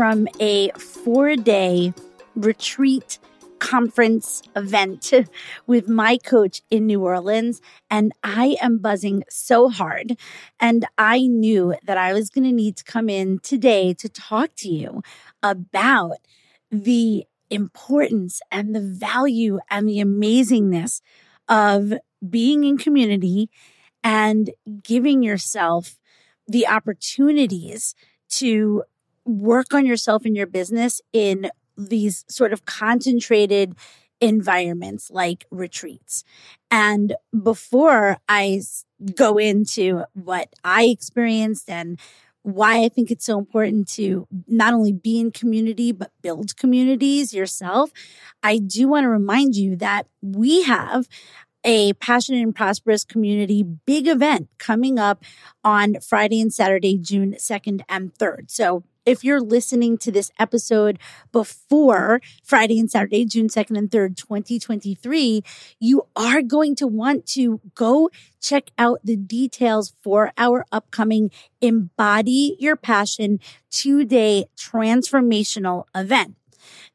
from a four day retreat conference event with my coach in New Orleans. And I am buzzing so hard. And I knew that I was going to need to come in today to talk to you about the importance and the value and the amazingness of being in community and giving yourself the opportunities to work on yourself and your business in these sort of concentrated environments like retreats. And before I go into what I experienced and why I think it's so important to not only be in community, but build communities yourself, I do want to remind you that we have a passionate and prosperous community big event coming up on Friday and Saturday, June 2nd and 3rd. So if you're listening to this episode before Friday and Saturday, June 2nd and 3rd, 2023, you are going to want to go check out the details for our upcoming Embody Your Passion two day transformational event.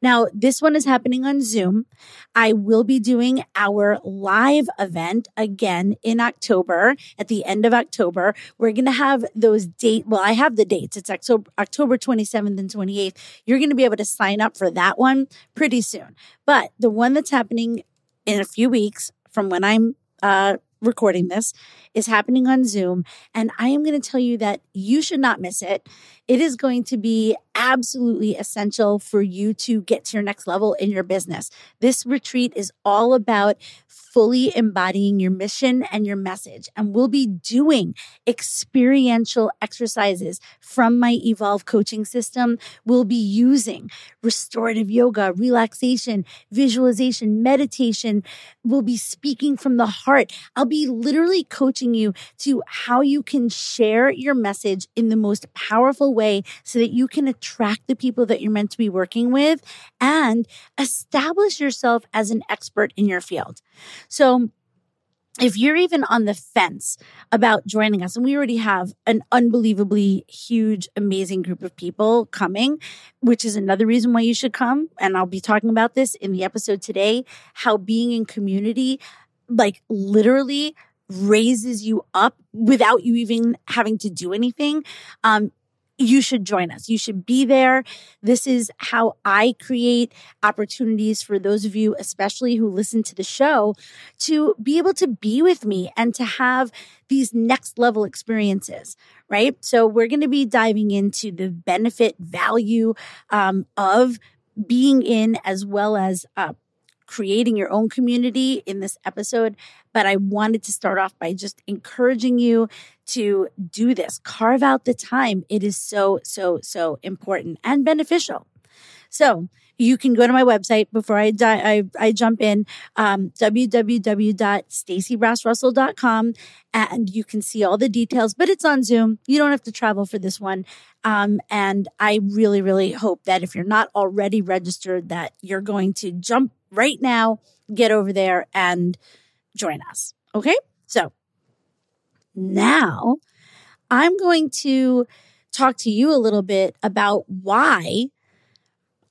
Now, this one is happening on Zoom. I will be doing our live event again in October, at the end of October. We're going to have those date. Well, I have the dates. It's October, October 27th and 28th. You're going to be able to sign up for that one pretty soon. But the one that's happening in a few weeks from when I'm uh, recording this is happening on Zoom. And I am going to tell you that you should not miss it. It is going to be absolutely essential for you to get to your next level in your business. This retreat is all about fully embodying your mission and your message. And we'll be doing experiential exercises from my Evolve coaching system. We'll be using restorative yoga, relaxation, visualization, meditation. We'll be speaking from the heart. I'll be literally coaching you to how you can share your message in the most powerful way so that you can attract the people that you're meant to be working with and establish yourself as an expert in your field. So, if you're even on the fence about joining us, and we already have an unbelievably huge, amazing group of people coming, which is another reason why you should come. And I'll be talking about this in the episode today how being in community, like literally, raises you up without you even having to do anything. Um, you should join us. You should be there. This is how I create opportunities for those of you, especially who listen to the show, to be able to be with me and to have these next level experiences, right? So we're going to be diving into the benefit value um, of being in as well as uh, creating your own community in this episode, but I wanted to start off by just encouraging you to do this. Carve out the time. It is so, so, so important and beneficial. So you can go to my website before I, die. I, I jump in, um, www.staceybrassrussell.com and you can see all the details, but it's on Zoom. You don't have to travel for this one. Um, and I really, really hope that if you're not already registered, that you're going to jump right now, get over there and join us. Okay. So now I'm going to talk to you a little bit about why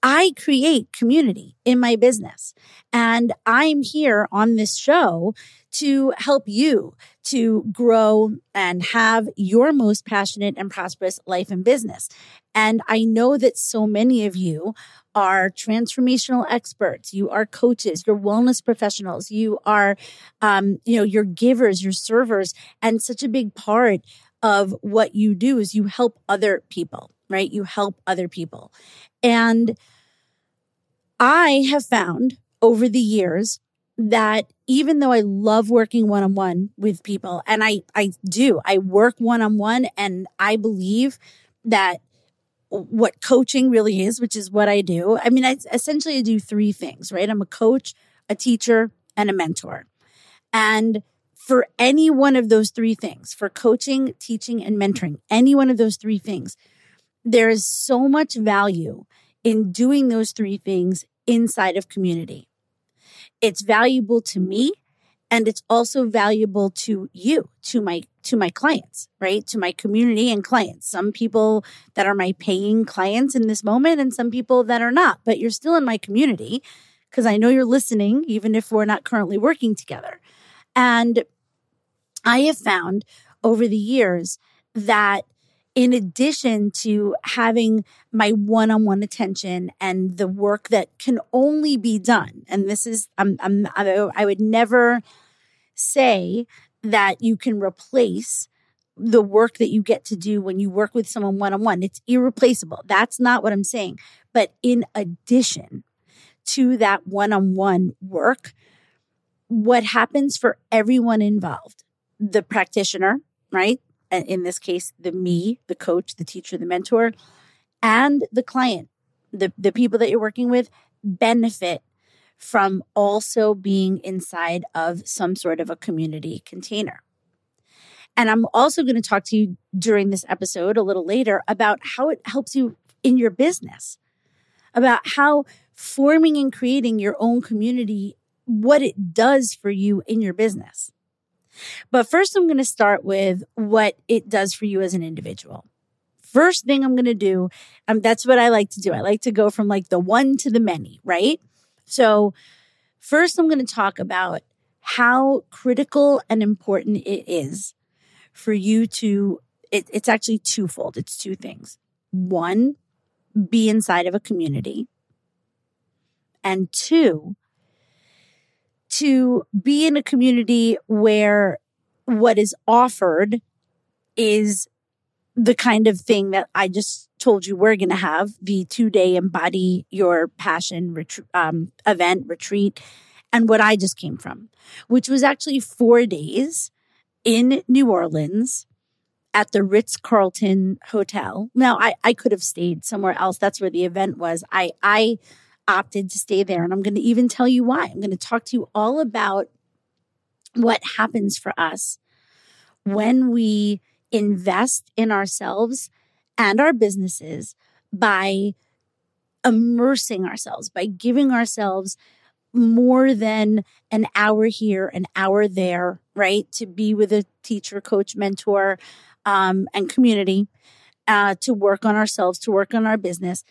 I create community in my business and I'm here on this show to help you to grow and have your most passionate and prosperous life and business. And I know that so many of you are transformational experts. You are coaches, you're wellness professionals, you are, um, you know, you're givers, you're servers. And such a big part of what you do is you help other people, right? You help other people. And I have found over the years that even though I love working one on one with people, and I, I do, I work one on one, and I believe that what coaching really is, which is what I do. I mean, I essentially I do three things, right? I'm a coach, a teacher, and a mentor. And for any one of those three things, for coaching, teaching, and mentoring, any one of those three things, there is so much value in doing those three things inside of community. It's valuable to me and it's also valuable to you, to my to my clients, right? To my community and clients. Some people that are my paying clients in this moment and some people that are not, but you're still in my community because I know you're listening even if we're not currently working together. And I have found over the years that in addition to having my one on one attention and the work that can only be done, and this is, I'm, I'm, I would never say that you can replace the work that you get to do when you work with someone one on one. It's irreplaceable. That's not what I'm saying. But in addition to that one on one work, what happens for everyone involved, the practitioner, right? In this case, the me, the coach, the teacher, the mentor, and the client, the, the people that you're working with benefit from also being inside of some sort of a community container. And I'm also going to talk to you during this episode a little later about how it helps you in your business, about how forming and creating your own community, what it does for you in your business. But first, I'm going to start with what it does for you as an individual. First thing I'm going to do, um, that's what I like to do. I like to go from like the one to the many, right? So, first, I'm going to talk about how critical and important it is for you to, it, it's actually twofold. It's two things. One, be inside of a community. And two, to be in a community where what is offered is the kind of thing that I just told you we're going to have the two day embody your passion ret- um, event retreat and what I just came from, which was actually four days in New Orleans at the Ritz Carlton Hotel. Now, I, I could have stayed somewhere else. That's where the event was. I, I, opted to stay there. And I'm going to even tell you why. I'm going to talk to you all about what happens for us when we invest in ourselves and our businesses by immersing ourselves, by giving ourselves more than an hour here, an hour there, right? To be with a teacher, coach, mentor, um, and community, uh, to work on ourselves, to work on our business.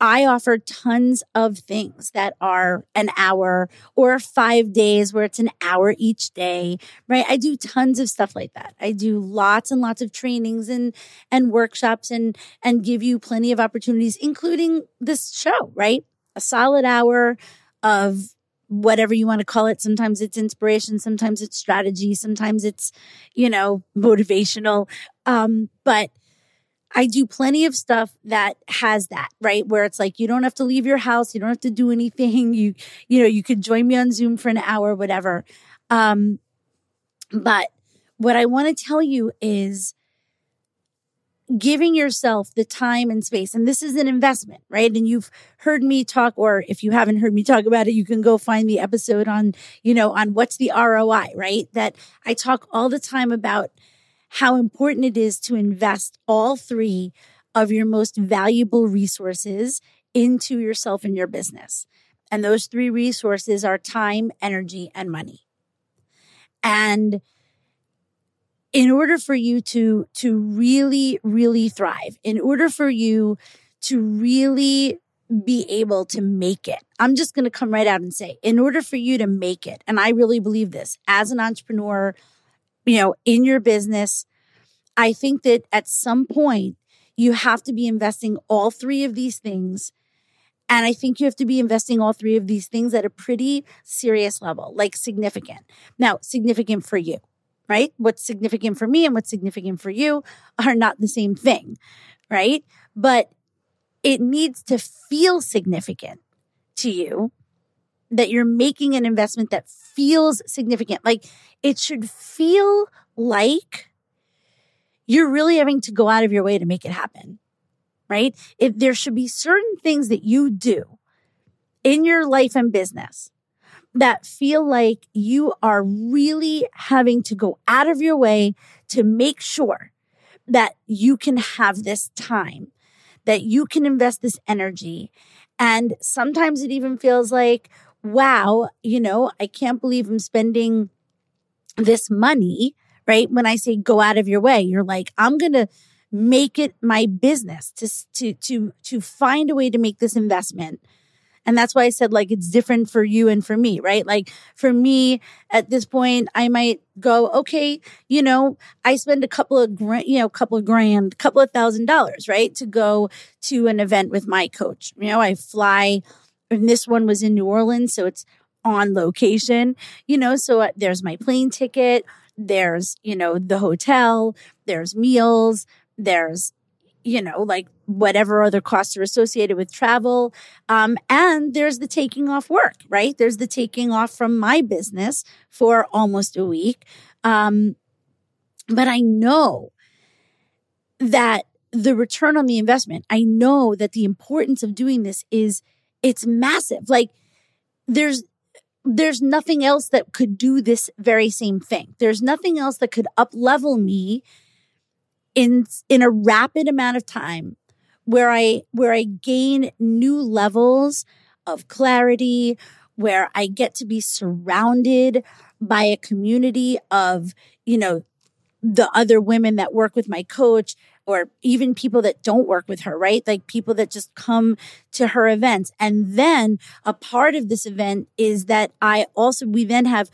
I offer tons of things that are an hour or five days where it's an hour each day, right? I do tons of stuff like that. I do lots and lots of trainings and, and workshops and, and give you plenty of opportunities, including this show, right? A solid hour of whatever you want to call it. Sometimes it's inspiration, sometimes it's strategy, sometimes it's, you know, motivational. Um, but I do plenty of stuff that has that, right? Where it's like you don't have to leave your house, you don't have to do anything. You you know, you could join me on Zoom for an hour whatever. Um but what I want to tell you is giving yourself the time and space and this is an investment right and you've heard me talk or if you haven't heard me talk about it you can go find the episode on you know on what's the ROI right that I talk all the time about how important it is to invest all three of your most valuable resources into yourself and your business. And those three resources are time, energy, and money. And in order for you to, to really, really thrive, in order for you to really be able to make it. I'm just going to come right out and say, in order for you to make it, and I really believe this as an entrepreneur, you know, in your business, I think that at some point you have to be investing all three of these things. And I think you have to be investing all three of these things at a pretty serious level, like significant. Now, significant for you, right? What's significant for me and what's significant for you are not the same thing, right? But it needs to feel significant to you that you're making an investment that feels significant. Like it should feel like you're really having to go out of your way to make it happen, right? If there should be certain things that you do in your life and business that feel like you are really having to go out of your way to make sure that you can have this time, that you can invest this energy. And sometimes it even feels like, wow, you know, I can't believe I'm spending this money right? When I say go out of your way, you're like, I'm going to make it my business to, to, to, to find a way to make this investment. And that's why I said like it's different for you and for me, right? Like for me at this point, I might go, okay, you know, I spend a couple of grand, you know, a couple of grand, a couple of thousand dollars, right? To go to an event with my coach. You know, I fly and this one was in New Orleans, so it's on location, you know, so uh, there's my plane ticket there's, you know, the hotel, there's meals, there's, you know, like whatever other costs are associated with travel. Um, and there's the taking off work, right? There's the taking off from my business for almost a week. Um, but I know that the return on the investment, I know that the importance of doing this is it's massive. Like there's there's nothing else that could do this very same thing. There's nothing else that could up level me in in a rapid amount of time where I where I gain new levels of clarity, where I get to be surrounded by a community of, you know, the other women that work with my coach or even people that don't work with her, right? Like people that just come to her events. And then a part of this event is that I also, we then have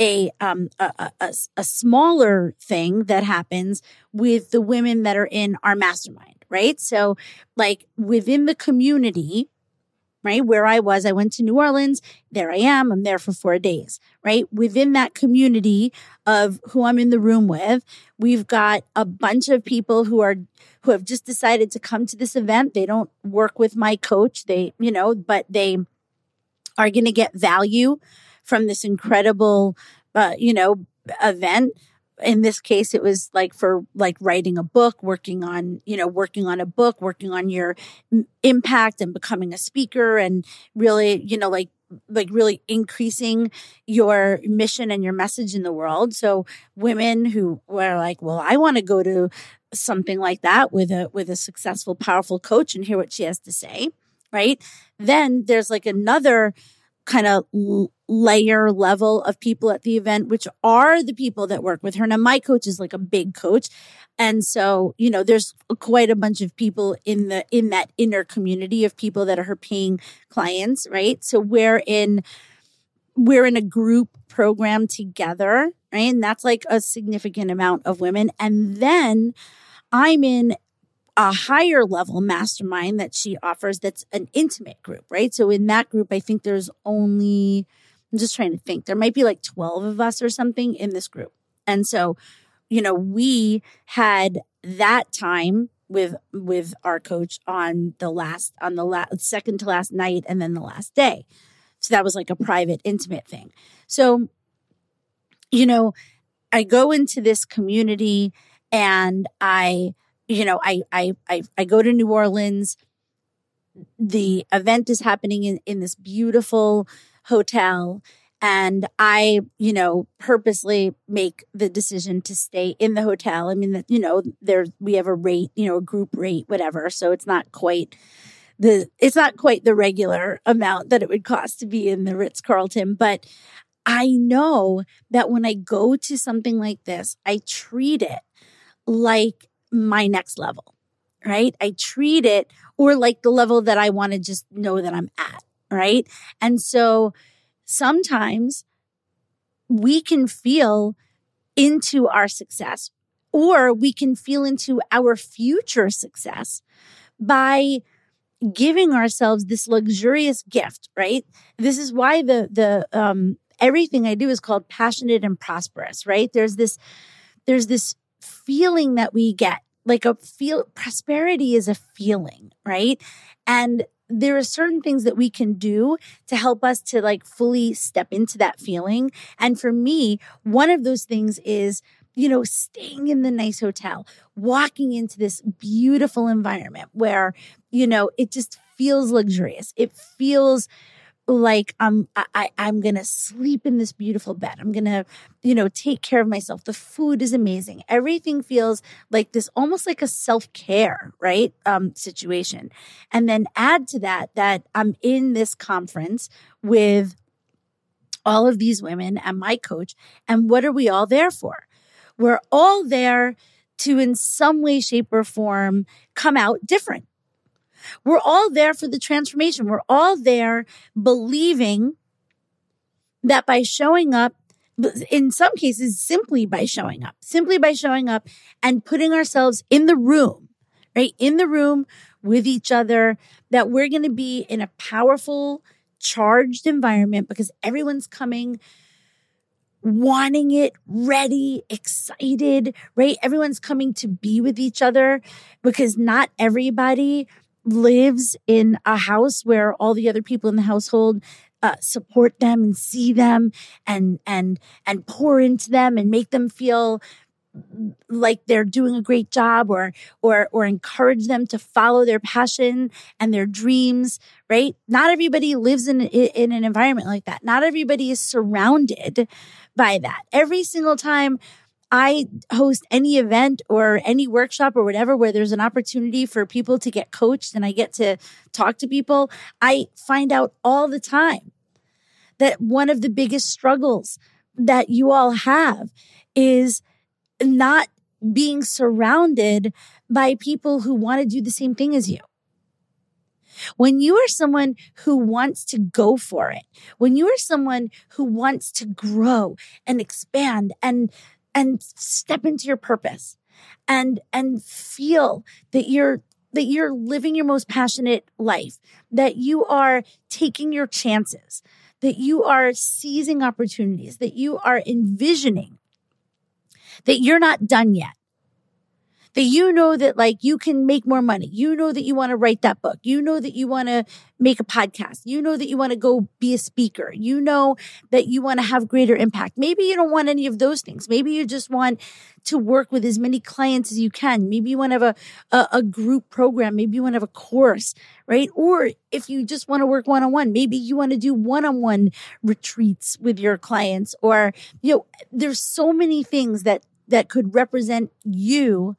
a, um, a, a, a smaller thing that happens with the women that are in our mastermind, right? So like within the community, right? Where I was, I went to New Orleans. There I am. I'm there for four days, right? Within that community of who I'm in the room with, we've got a bunch of people who are, who have just decided to come to this event. They don't work with my coach. They, you know, but they are going to get value from this incredible, uh, you know, event in this case it was like for like writing a book working on you know working on a book working on your impact and becoming a speaker and really you know like like really increasing your mission and your message in the world. So women who were like well i want to go to something like that with a with a successful powerful coach and hear what she has to say right? Then there's like another kind of layer level of people at the event, which are the people that work with her. Now, my coach is like a big coach. And so, you know, there's quite a bunch of people in the, in that inner community of people that are her paying clients, right? So we're in, we're in a group program together, right? And that's like a significant amount of women. And then I'm in a higher level mastermind that she offers that's an intimate group, right? So in that group, I think there's only, I'm just trying to think, there might be like 12 of us or something in this group. And so, you know, we had that time with with our coach on the last on the last second to last night and then the last day. So that was like a private intimate thing. So you know, I go into this community and I you know, I, I, I, I go to New Orleans. The event is happening in, in this beautiful hotel. And I, you know, purposely make the decision to stay in the hotel. I mean, you know, there we have a rate, you know, a group rate, whatever. So it's not quite the it's not quite the regular amount that it would cost to be in the Ritz Carlton, but I know that when I go to something like this, I treat it like my next level, right? I treat it or like the level that I want to just know that I'm at, right? And so sometimes we can feel into our success or we can feel into our future success by giving ourselves this luxurious gift, right? This is why the the um everything I do is called passionate and prosperous, right? There's this there's this feeling that we get like a feel prosperity is a feeling, right? And there are certain things that we can do to help us to like fully step into that feeling. And for me, one of those things is you know, staying in the nice hotel, walking into this beautiful environment where, you know, it just feels luxurious. It feels like I'm I, I'm gonna sleep in this beautiful bed. I'm gonna, you know, take care of myself. The food is amazing. Everything feels like this almost like a self-care, right? Um, situation. And then add to that that I'm in this conference with all of these women and my coach. And what are we all there for? We're all there to, in some way, shape, or form, come out different. We're all there for the transformation. We're all there believing that by showing up, in some cases, simply by showing up, simply by showing up and putting ourselves in the room, right? In the room with each other, that we're going to be in a powerful, charged environment because everyone's coming wanting it, ready, excited, right? Everyone's coming to be with each other because not everybody lives in a house where all the other people in the household uh, support them and see them and and and pour into them and make them feel like they're doing a great job or or or encourage them to follow their passion and their dreams right not everybody lives in in an environment like that not everybody is surrounded by that. Every single time I host any event or any workshop or whatever where there's an opportunity for people to get coached and I get to talk to people, I find out all the time that one of the biggest struggles that you all have is not being surrounded by people who want to do the same thing as you. When you are someone who wants to go for it, when you are someone who wants to grow and expand and, and step into your purpose and, and feel that you're that you're living your most passionate life, that you are taking your chances, that you are seizing opportunities, that you are envisioning that you're not done yet, that you know that like you can make more money. You know that you want to write that book. You know that you want to make a podcast. You know that you want to go be a speaker. You know that you want to have greater impact. Maybe you don't want any of those things. Maybe you just want to work with as many clients as you can. Maybe you want to have a, a, a group program. Maybe you want to have a course, right? Or if you just want to work one on one, maybe you want to do one on one retreats with your clients or, you know, there's so many things that, that could represent you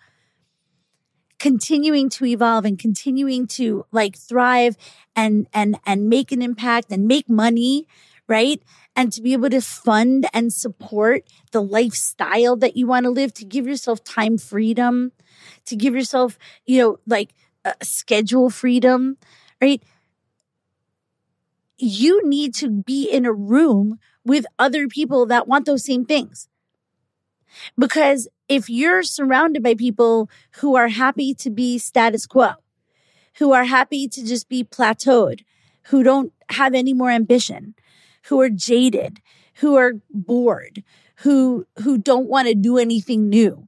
continuing to evolve and continuing to like thrive and and and make an impact and make money right? And to be able to fund and support the lifestyle that you want to live to give yourself time freedom to give yourself you know like schedule freedom right? You need to be in a room with other people that want those same things. Because if you're surrounded by people who are happy to be status quo, who are happy to just be plateaued, who don't have any more ambition, who are jaded, who are bored, who who don't want to do anything new,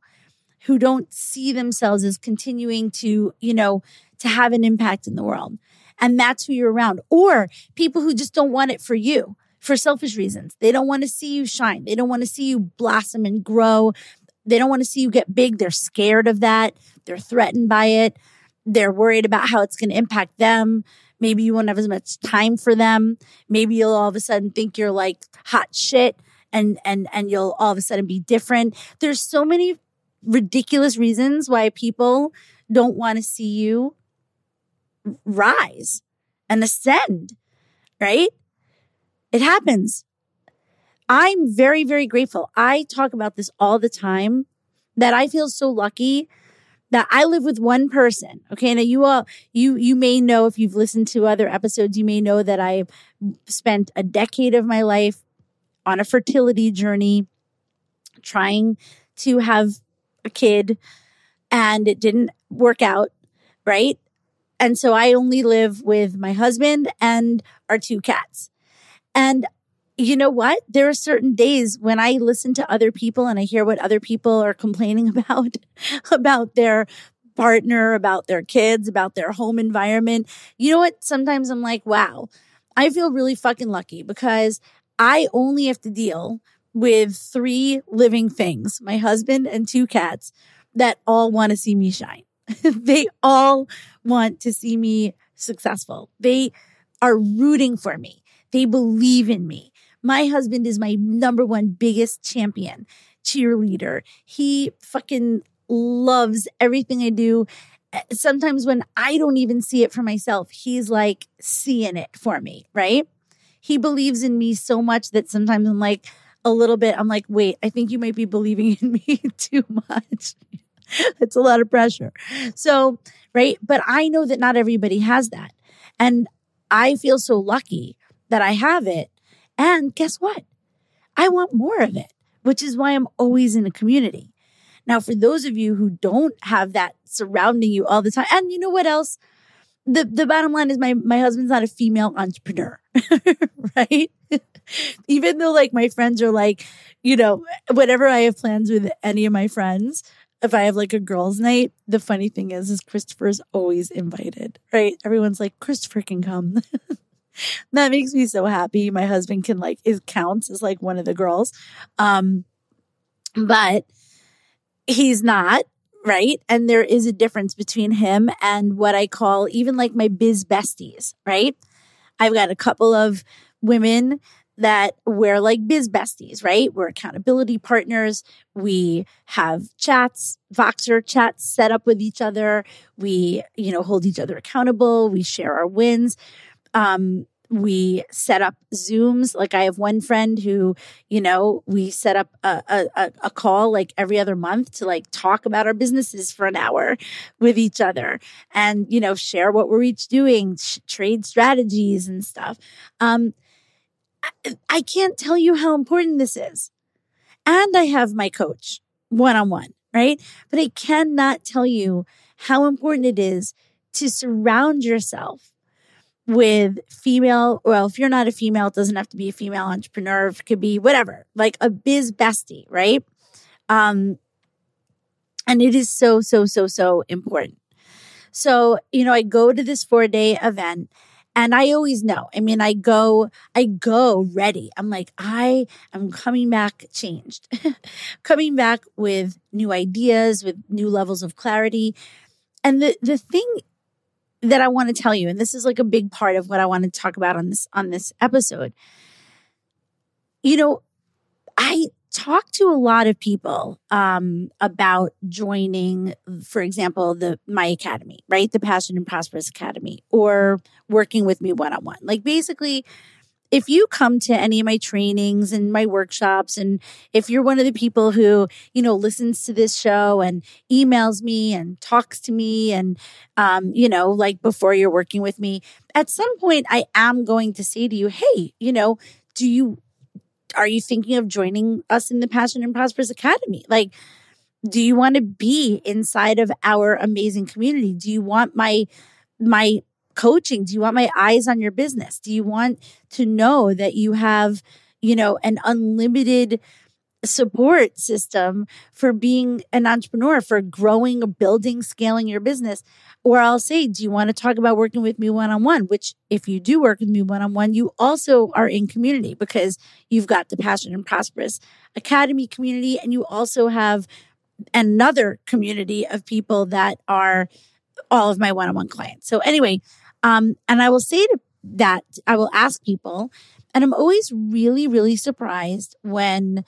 who don't see themselves as continuing to, you know, to have an impact in the world. And that's who you're around. Or people who just don't want it for you for selfish reasons. They don't want to see you shine. They don't want to see you blossom and grow. They don't want to see you get big. They're scared of that. They're threatened by it. They're worried about how it's going to impact them. Maybe you won't have as much time for them. Maybe you'll all of a sudden think you're like hot shit and, and, and you'll all of a sudden be different. There's so many ridiculous reasons why people don't want to see you rise and ascend, right? It happens. I'm very, very grateful. I talk about this all the time that I feel so lucky that I live with one person. Okay. Now you all, you, you may know if you've listened to other episodes, you may know that I spent a decade of my life on a fertility journey, trying to have a kid and it didn't work out. Right. And so I only live with my husband and our two cats. And you know what? There are certain days when I listen to other people and I hear what other people are complaining about, about their partner, about their kids, about their home environment. You know what? Sometimes I'm like, wow, I feel really fucking lucky because I only have to deal with three living things, my husband and two cats that all want to see me shine. they all want to see me successful. They are rooting for me. They believe in me. My husband is my number one biggest champion, cheerleader. He fucking loves everything I do. Eh, sometimes when I don't even see it for myself, he's like seeing it for me, right? He believes in me so much that sometimes I'm like a little bit, I'm like, wait, I think you might be believing in me too much. it's a lot of pressure. So, right. But I know that not everybody has that. And I feel so lucky that I have it and guess what? I want more of it, which is why I'm always in a community. Now, for those of you who don't have that surrounding you all the time, and you know what else? The, the bottom line is my, my husband's not a female entrepreneur, right? Even though like my friends are like, you know, whenever I have plans with any of my friends, if I have like a girls' night, the funny thing is, is Christopher's always invited, right? Everyone's like, Christopher can come. that makes me so happy. My husband can like is counts as like one of the girls. Um but he's not, right? And there is a difference between him and what I call even like my biz besties, right? I've got a couple of women that we're like biz besties, right? We're accountability partners. We have chats, Voxer chats set up with each other. We, you know, hold each other accountable. We share our wins. Um, we set up zooms. Like i have one friend who you know we set up a, a, a, call like every other month to like talk about our businesses for an hour with each other and you know share what we're each doing sh- trade strategies and stuff. Um I, I can't tell you how important this is. And i have my coach one-on-one right? But i cannot tell you how important it is to surround yourself with female, well, if you're not a female, it doesn't have to be a female entrepreneur. It could be whatever, like a biz bestie, right? Um, and it is so, so, so, so important. So, you know, I go to this four day event and I always know. I mean, I go, I go ready. I'm like, I am coming back changed, coming back with new ideas, with new levels of clarity. And the, the thing that I want to tell you, and this is like a big part of what I want to talk about on this on this episode. You know, I talk to a lot of people um, about joining, for example, the my academy, right, the Passion and Prosperous Academy, or working with me one on one. Like basically, if you come to any of my trainings and my workshops, and if you're one of the people who, you know, listens to this show and emails me and talks to me and, um, you know, like before you're working with me, at some point I am going to say to you, Hey, you know, do you, are you thinking of joining us in the Passion and Prosperous Academy? Like, do you want to be inside of our amazing community? Do you want my, my coaching? Do you want my eyes on your business? Do you want to know that you have, you know, an unlimited support system for being an entrepreneur, for growing, building, scaling your business? Or I'll say, do you want to talk about working with me one on one? Which, if you do work with me one on one, you also are in community because you've got the Passion and Prosperous Academy community, and you also have another community of people that are all of my one on one clients. So, anyway, um, and I will say that, I will ask people, and I'm always really, really surprised when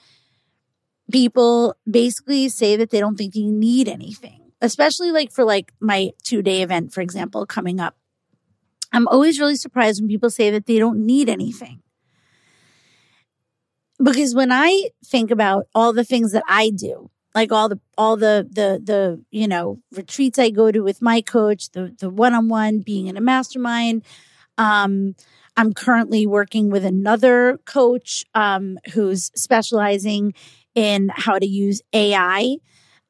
people basically say that they don't think you need anything, especially like for like my two day event, for example, coming up. I'm always really surprised when people say that they don't need anything. Because when I think about all the things that I do, like all the all the the the you know retreats I go to with my coach, the the one on one, being in a mastermind. Um, I'm currently working with another coach um, who's specializing in how to use AI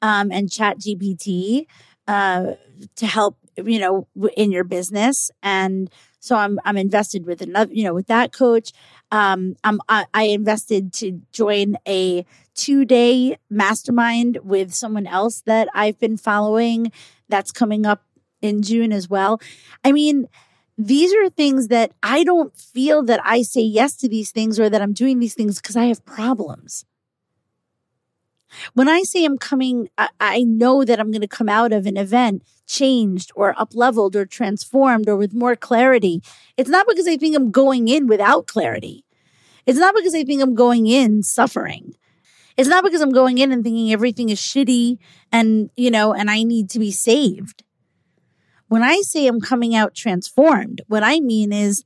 um, and Chat GPT uh, to help you know in your business and so i'm i'm invested with another you know with that coach um i'm i, I invested to join a two day mastermind with someone else that i've been following. That's coming up in june as well. I mean these are things that i don't feel that i say yes to these things or that i'm doing these things because i have problems when I say I'm coming, I, I know that I'm going to come out of an event changed or up leveled or transformed or with more clarity. It's not because I think I'm going in without clarity. It's not because I think I'm going in suffering. It's not because I'm going in and thinking everything is shitty and, you know, and I need to be saved. When I say I'm coming out transformed, what I mean is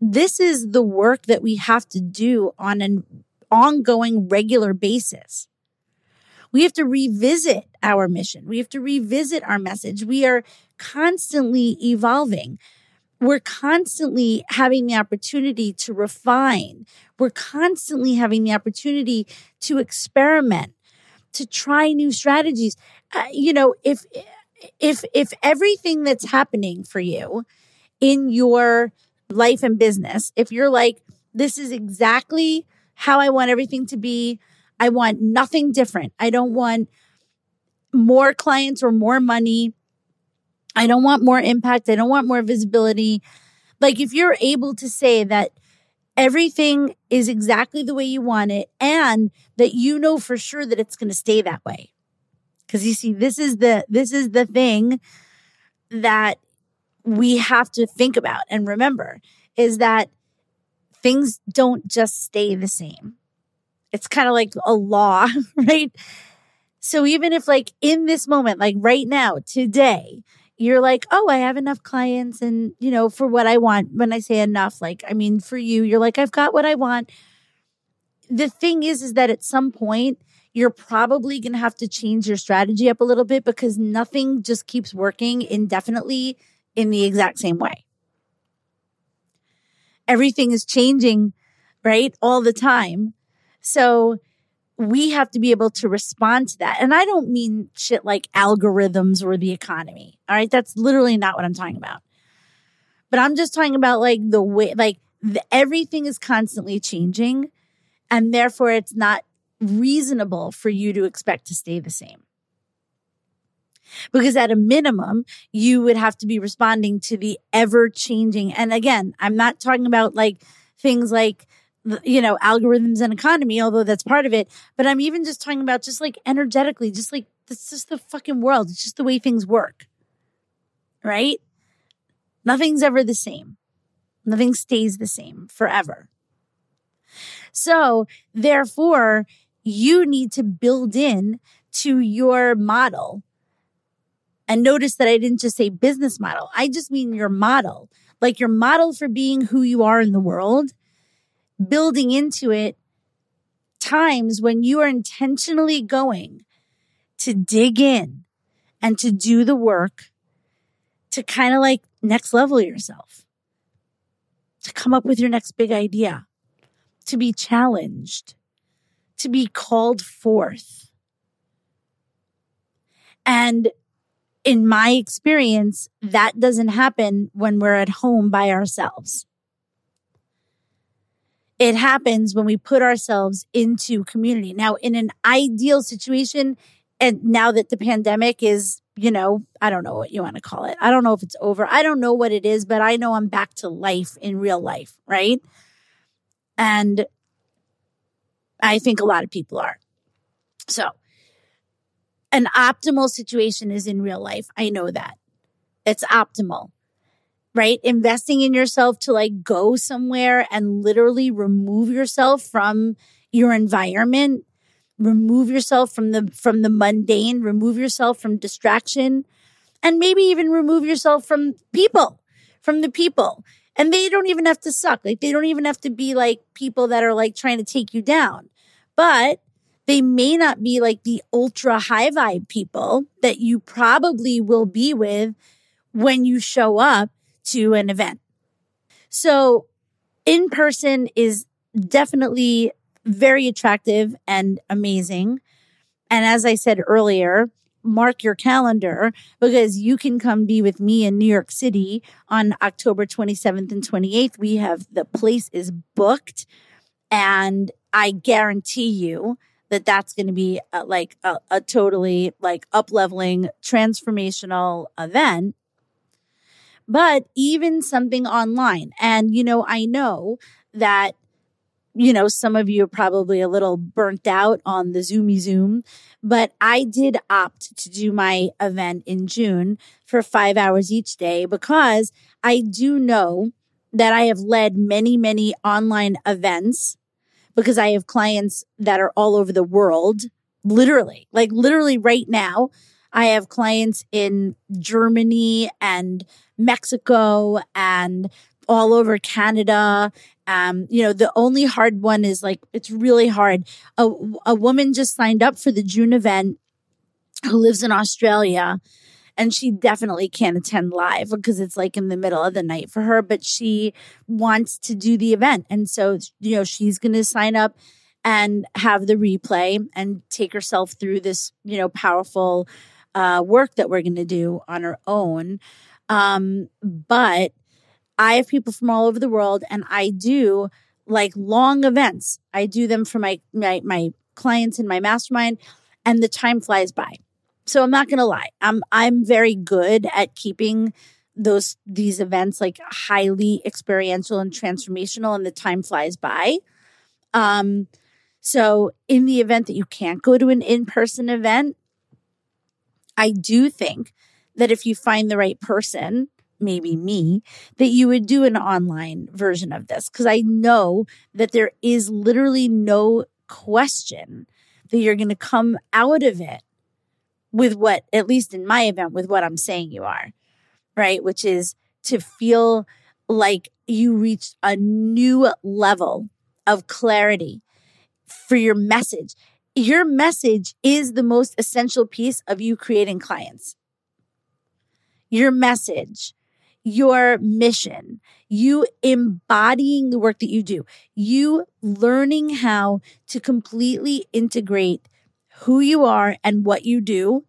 this is the work that we have to do on an ongoing regular basis. We have to revisit our mission. We have to revisit our message. We are constantly evolving. We're constantly having the opportunity to refine. We're constantly having the opportunity to experiment, to try new strategies. Uh, you know, if if if everything that's happening for you in your life and business, if you're like this is exactly how I want everything to be, I want nothing different. I don't want more clients or more money. I don't want more impact. I don't want more visibility. Like if you're able to say that everything is exactly the way you want it and that you know for sure that it's going to stay that way. Cuz you see this is the this is the thing that we have to think about and remember is that things don't just stay the same. It's kind of like a law, right? So even if like in this moment, like right now, today, you're like, oh, I have enough clients and, you know, for what I want. When I say enough, like, I mean, for you, you're like, I've got what I want. The thing is, is that at some point, you're probably going to have to change your strategy up a little bit because nothing just keeps working indefinitely in the exact same way. Everything is changing, right? All the time. So we have to be able to respond to that. And I don't mean shit like algorithms or the economy. All right. That's literally not what I'm talking about. But I'm just talking about like the way, like the, everything is constantly changing. And therefore, it's not reasonable for you to expect to stay the same. Because at a minimum, you would have to be responding to the ever changing. And again, I'm not talking about like things like you know, algorithms and economy, although that's part of it. But I'm even just talking about just like energetically, just like this is the fucking world. It's just the way things work. Right? Nothing's ever the same. Nothing stays the same forever. So therefore, you need to build in to your model. And notice that I didn't just say business model. I just mean your model, like your model for being who you are in the world building into it times when you are intentionally going to dig in and to do the work to kind of like next level yourself, to come up with your next big idea, to be challenged, to be called forth. And in my experience, that doesn't happen when we're at home by ourselves. It happens when we put ourselves into community. Now, in an ideal situation, and now that the pandemic is, you know, I don't know what you want to call it. I don't know if it's over. I don't know what it is, but I know I'm back to life in real life, right? And I think a lot of people are. So, an optimal situation is in real life. I know that. It's optimal right? Investing in yourself to like go somewhere and literally remove yourself from your environment, remove yourself from the from the mundane, remove yourself from distraction, and maybe even remove yourself from people, from the people. And they don't even have to suck. Like they don't even have to be like people that are like trying to take you down. But They may not be like the ultra high vibe people that you probably will be with when you show up to an event. So in person is definitely very attractive and amazing. And as I said earlier, mark your calendar because you can come be with me in New York City on October 27th and 28th. We have the place is booked and I guarantee you that that's going to be a, like a, a totally like up leveling transformational event. But even something online and you know, I know that you know, some of you are probably a little burnt out on the Zoomy Zoom, but I did opt to do my event in June for five hours each day because I do know that I have led many, many online events because I have clients that are all over the world, literally, like literally right now. I have clients in Germany and Mexico and all over Canada um, you know, the only hard one is like, it's really hard. A, a woman just signed up for the June event who lives in Australia and she definitely can't attend live because it's like in the middle of the night for her, but she wants to do the event. And so, you know, she's going to sign up and have the replay and take herself through this, you know, powerful uh, work that we're going to do on our own. Um, but I have people from all over the world and I do like long events. I do them for my, my, my clients in my mastermind and the time flies by. So I'm not going to lie. I'm, I'm very good at keeping those, these events like highly experiential and transformational and the time flies by. Um, so in the event that you can't go to an in-person event, I do think that if you find the right person, maybe me, that you would do an online version of this. Cause I know that there is literally no question that you're going to come out of it with what, at least in my event, with what I'm saying you are, right? Which is to feel like you reached a new level of clarity for your message. Your message is the most essential piece of you creating clients. Your message your mission, you embodying the work that you do, you learning how to completely integrate who you are and what you do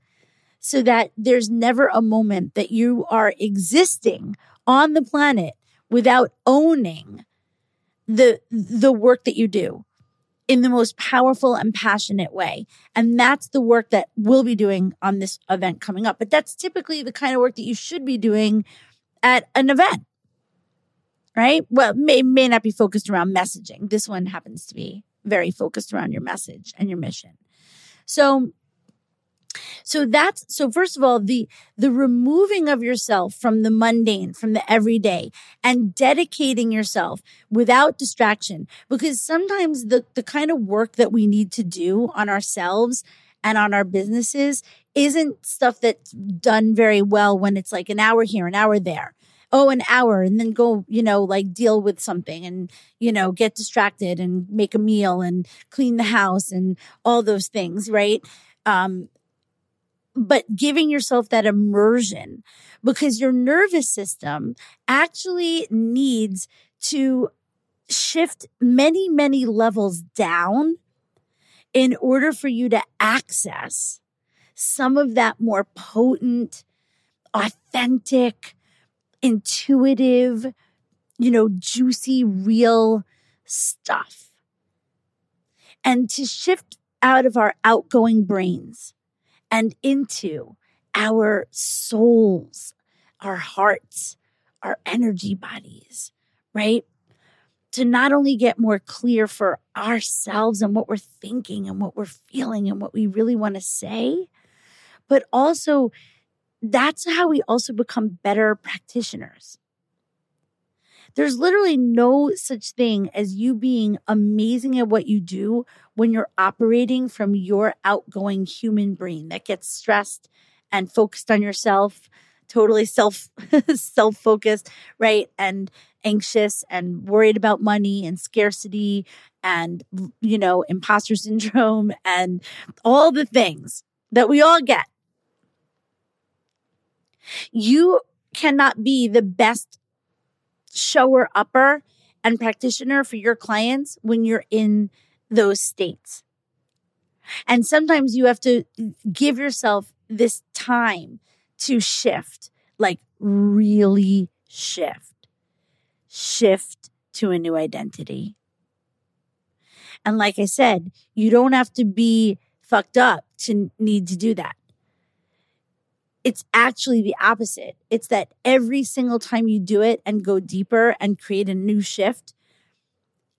so that there's never a moment that you are existing on the planet without owning the the work that you do in the most powerful and passionate way. And that's the work that we'll be doing on this event coming up. But that's typically the kind of work that you should be doing at an event, right? Well, may, may not be focused around messaging. This one happens to be very focused around your message and your mission. So, so that's so first of all the the removing of yourself from the mundane from the everyday and dedicating yourself without distraction because sometimes the the kind of work that we need to do on ourselves and on our businesses isn't stuff that's done very well when it's like an hour here, an hour there. Oh, an hour and then go, you know, like deal with something and, you know, get distracted and make a meal and clean the house and all those things, right? Um, but giving yourself that immersion because your nervous system actually needs to shift many, many levels down in order for you to access some of that more potent, authentic, intuitive, you know, juicy, real stuff. And to shift out of our outgoing brains and into our souls, our hearts, our energy bodies, right? to not only get more clear for ourselves and what we're thinking and what we're feeling and what we really want to say, but also that's how we also become better practitioners. There's literally no such thing as you being amazing at what you do when you're operating from your outgoing human brain that gets stressed and focused on yourself, totally self self focused, right? And anxious and worried about money and scarcity and, you know, imposter syndrome and all the things that we all get. You cannot be the best shower upper and practitioner for your clients when you're in those states. And sometimes you have to give yourself this time to shift, like really shift, shift to a new identity. And like I said, you don't have to be fucked up to need to do that. It's actually the opposite. It's that every single time you do it and go deeper and create a new shift,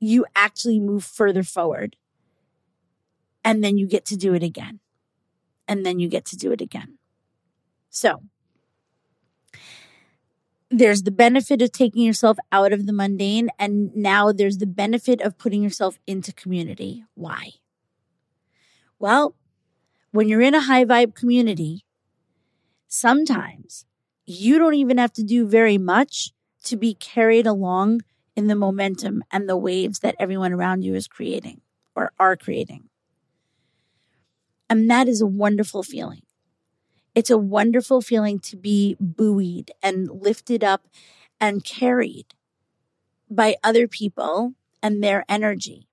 you actually move further forward. And then you get to do it again. And then you get to do it again. So, there's the benefit of taking yourself out of the mundane, and now there's the benefit of putting yourself into community. Why? Well, when you're in a high vibe community, sometimes you don't even have to do very much to be carried along in the momentum and the waves that everyone around you is creating or are creating. And that is a wonderful feeling. It's a wonderful feeling to be buoyed and lifted up and carried by other people and their energy.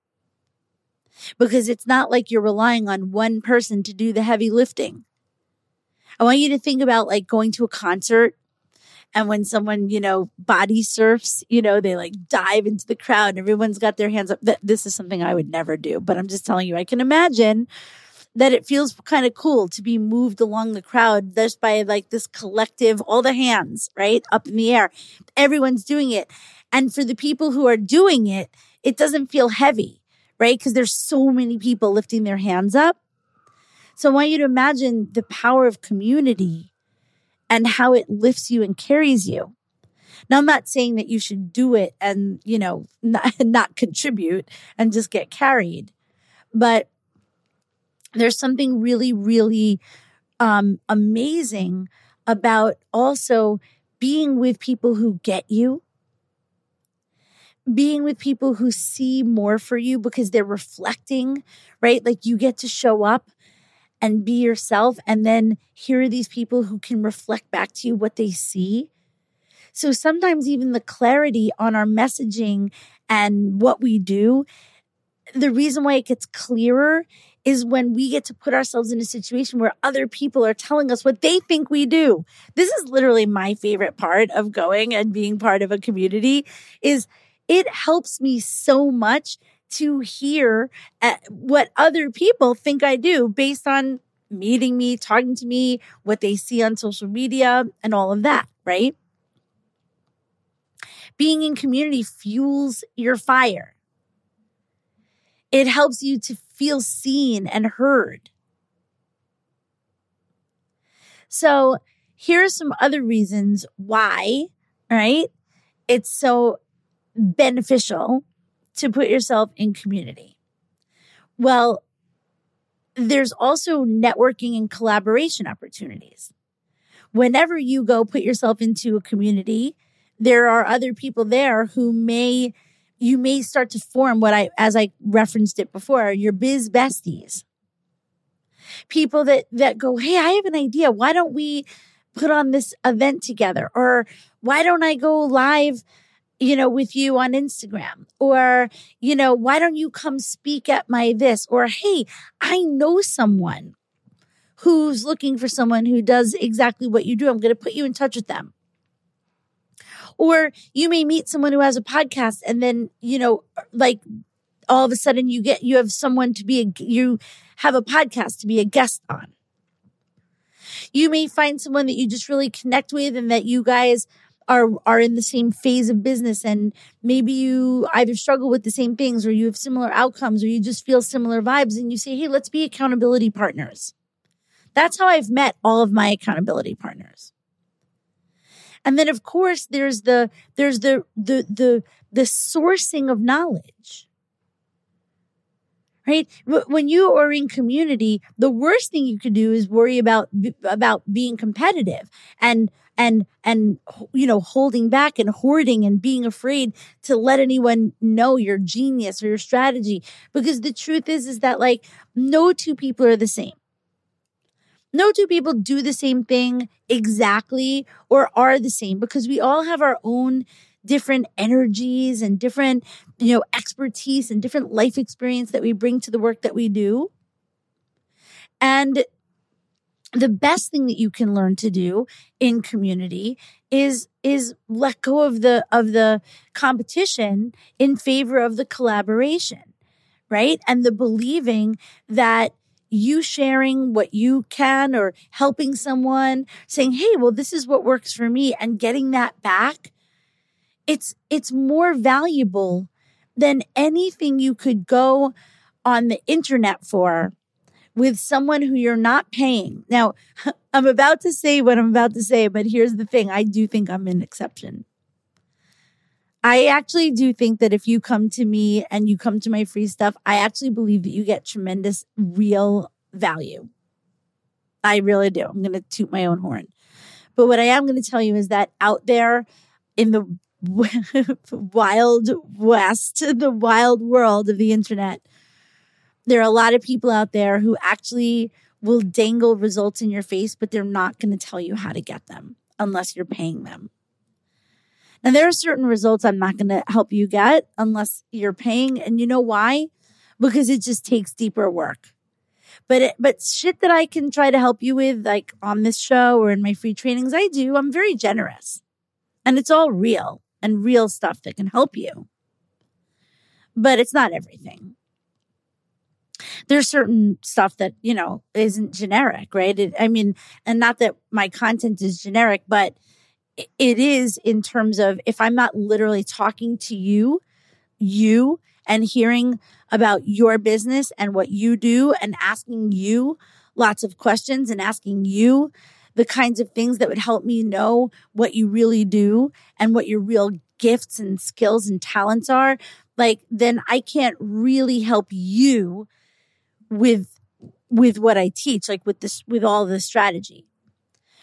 Because it's not like you're relying on one person to do the heavy lifting. I want you to think about like going to a concert and when someone, you know, body surfs, you know, they like dive into the crowd and everyone's got their hands up. This is something I would never do, but I'm just telling you, I can imagine that it feels kind of cool to be moved along the crowd just by like this collective, all the hands, right? Up in the air. Everyone's doing it. And for the people who are doing it, it doesn't feel heavy, right? Because there's so many people lifting their hands up. So I want you to imagine the power of community and how it lifts you and carries you. Now, I'm not saying that you should do it and, you know, not, not contribute and just get carried, but there's something really, really um, amazing about also being with people who get you, being with people who see more for you because they're reflecting, right? Like you get to show up and be yourself, and then here are these people who can reflect back to you what they see. So sometimes even the clarity on our messaging and what we do, the reason why it gets clearer is when we get to put ourselves in a situation where other people are telling us what they think we do. This is literally my favorite part of going and being part of a community is it helps me so much to hear uh, what other people think I do based on meeting me, talking to me, what they see on social media and all of that, right? Being in community fuels your fire. It helps you to feel seen and heard. So, here are some other reasons why, right? It's so beneficial to put yourself in community. Well, there's also networking and collaboration opportunities. Whenever you go put yourself into a community, there are other people there who may you may start to form what I, as I referenced it before, your biz besties. People that, that go, Hey, I have an idea. Why don't we put on this event together? Or why don't I go live, you know, with you on Instagram? Or, you know, why don't you come speak at my this? Or, Hey, I know someone who's looking for someone who does exactly what you do. I'm going to put you in touch with them. Or you may meet someone who has a podcast and then, you know, like all of a sudden you get, you have someone to be, a, you have a podcast to be a guest on. You may find someone that you just really connect with and that you guys are are in the same phase of business and maybe you either struggle with the same things or you have similar outcomes or you just feel similar vibes and you say hey let's be accountability partners that's how i've met all of my accountability partners and then of course there's the there's the the the the sourcing of knowledge. Right? When you are in community, the worst thing you could do is worry about about being competitive and and and you know holding back and hoarding and being afraid to let anyone know your genius or your strategy. Because the truth is is that like no two people are the same. No two people do the same thing exactly or are the same because we all have our own different energies and different you know expertise and different life experience that we bring to the work that we do. And the best thing that you can learn to do in community is is let go of the of the competition in favor of the collaboration right? And the believing that you sharing what you can or helping someone saying hey well this is what works for me and getting that back it's it's more valuable than anything you could go on the internet for with someone who you're not paying. Now, I'm about to say what I'm about to say, but here's the thing I do think I'm an exception. I actually do think that if you come to me and you come to my free stuff, I actually believe that you get tremendous real value. I really do. I'm going to toot my own horn. But what I am going to tell you is that out there in the wild west, the wild world of the internet, there are a lot of people out there who actually will dangle results in your face, but they're not going to tell you how to get them unless you're paying them. Now, there are certain results I'm not going to help you get unless you're paying. And you know why? Because it just takes deeper work. But it, but shit that I can try to help you with, like on this show or in my free trainings, I do. I'm very generous, and it's all real and real stuff that can help you. But it's not everything there's certain stuff that, you know, isn't generic, right? It, I mean, and not that my content is generic, but it is in terms of if I'm not literally talking to you, you and hearing about your business and what you do and asking you lots of questions and asking you the kinds of things that would help me know what you really do and what your real gifts and skills and talents are, like then I can't really help you with with what I teach, like with this with all the strategy.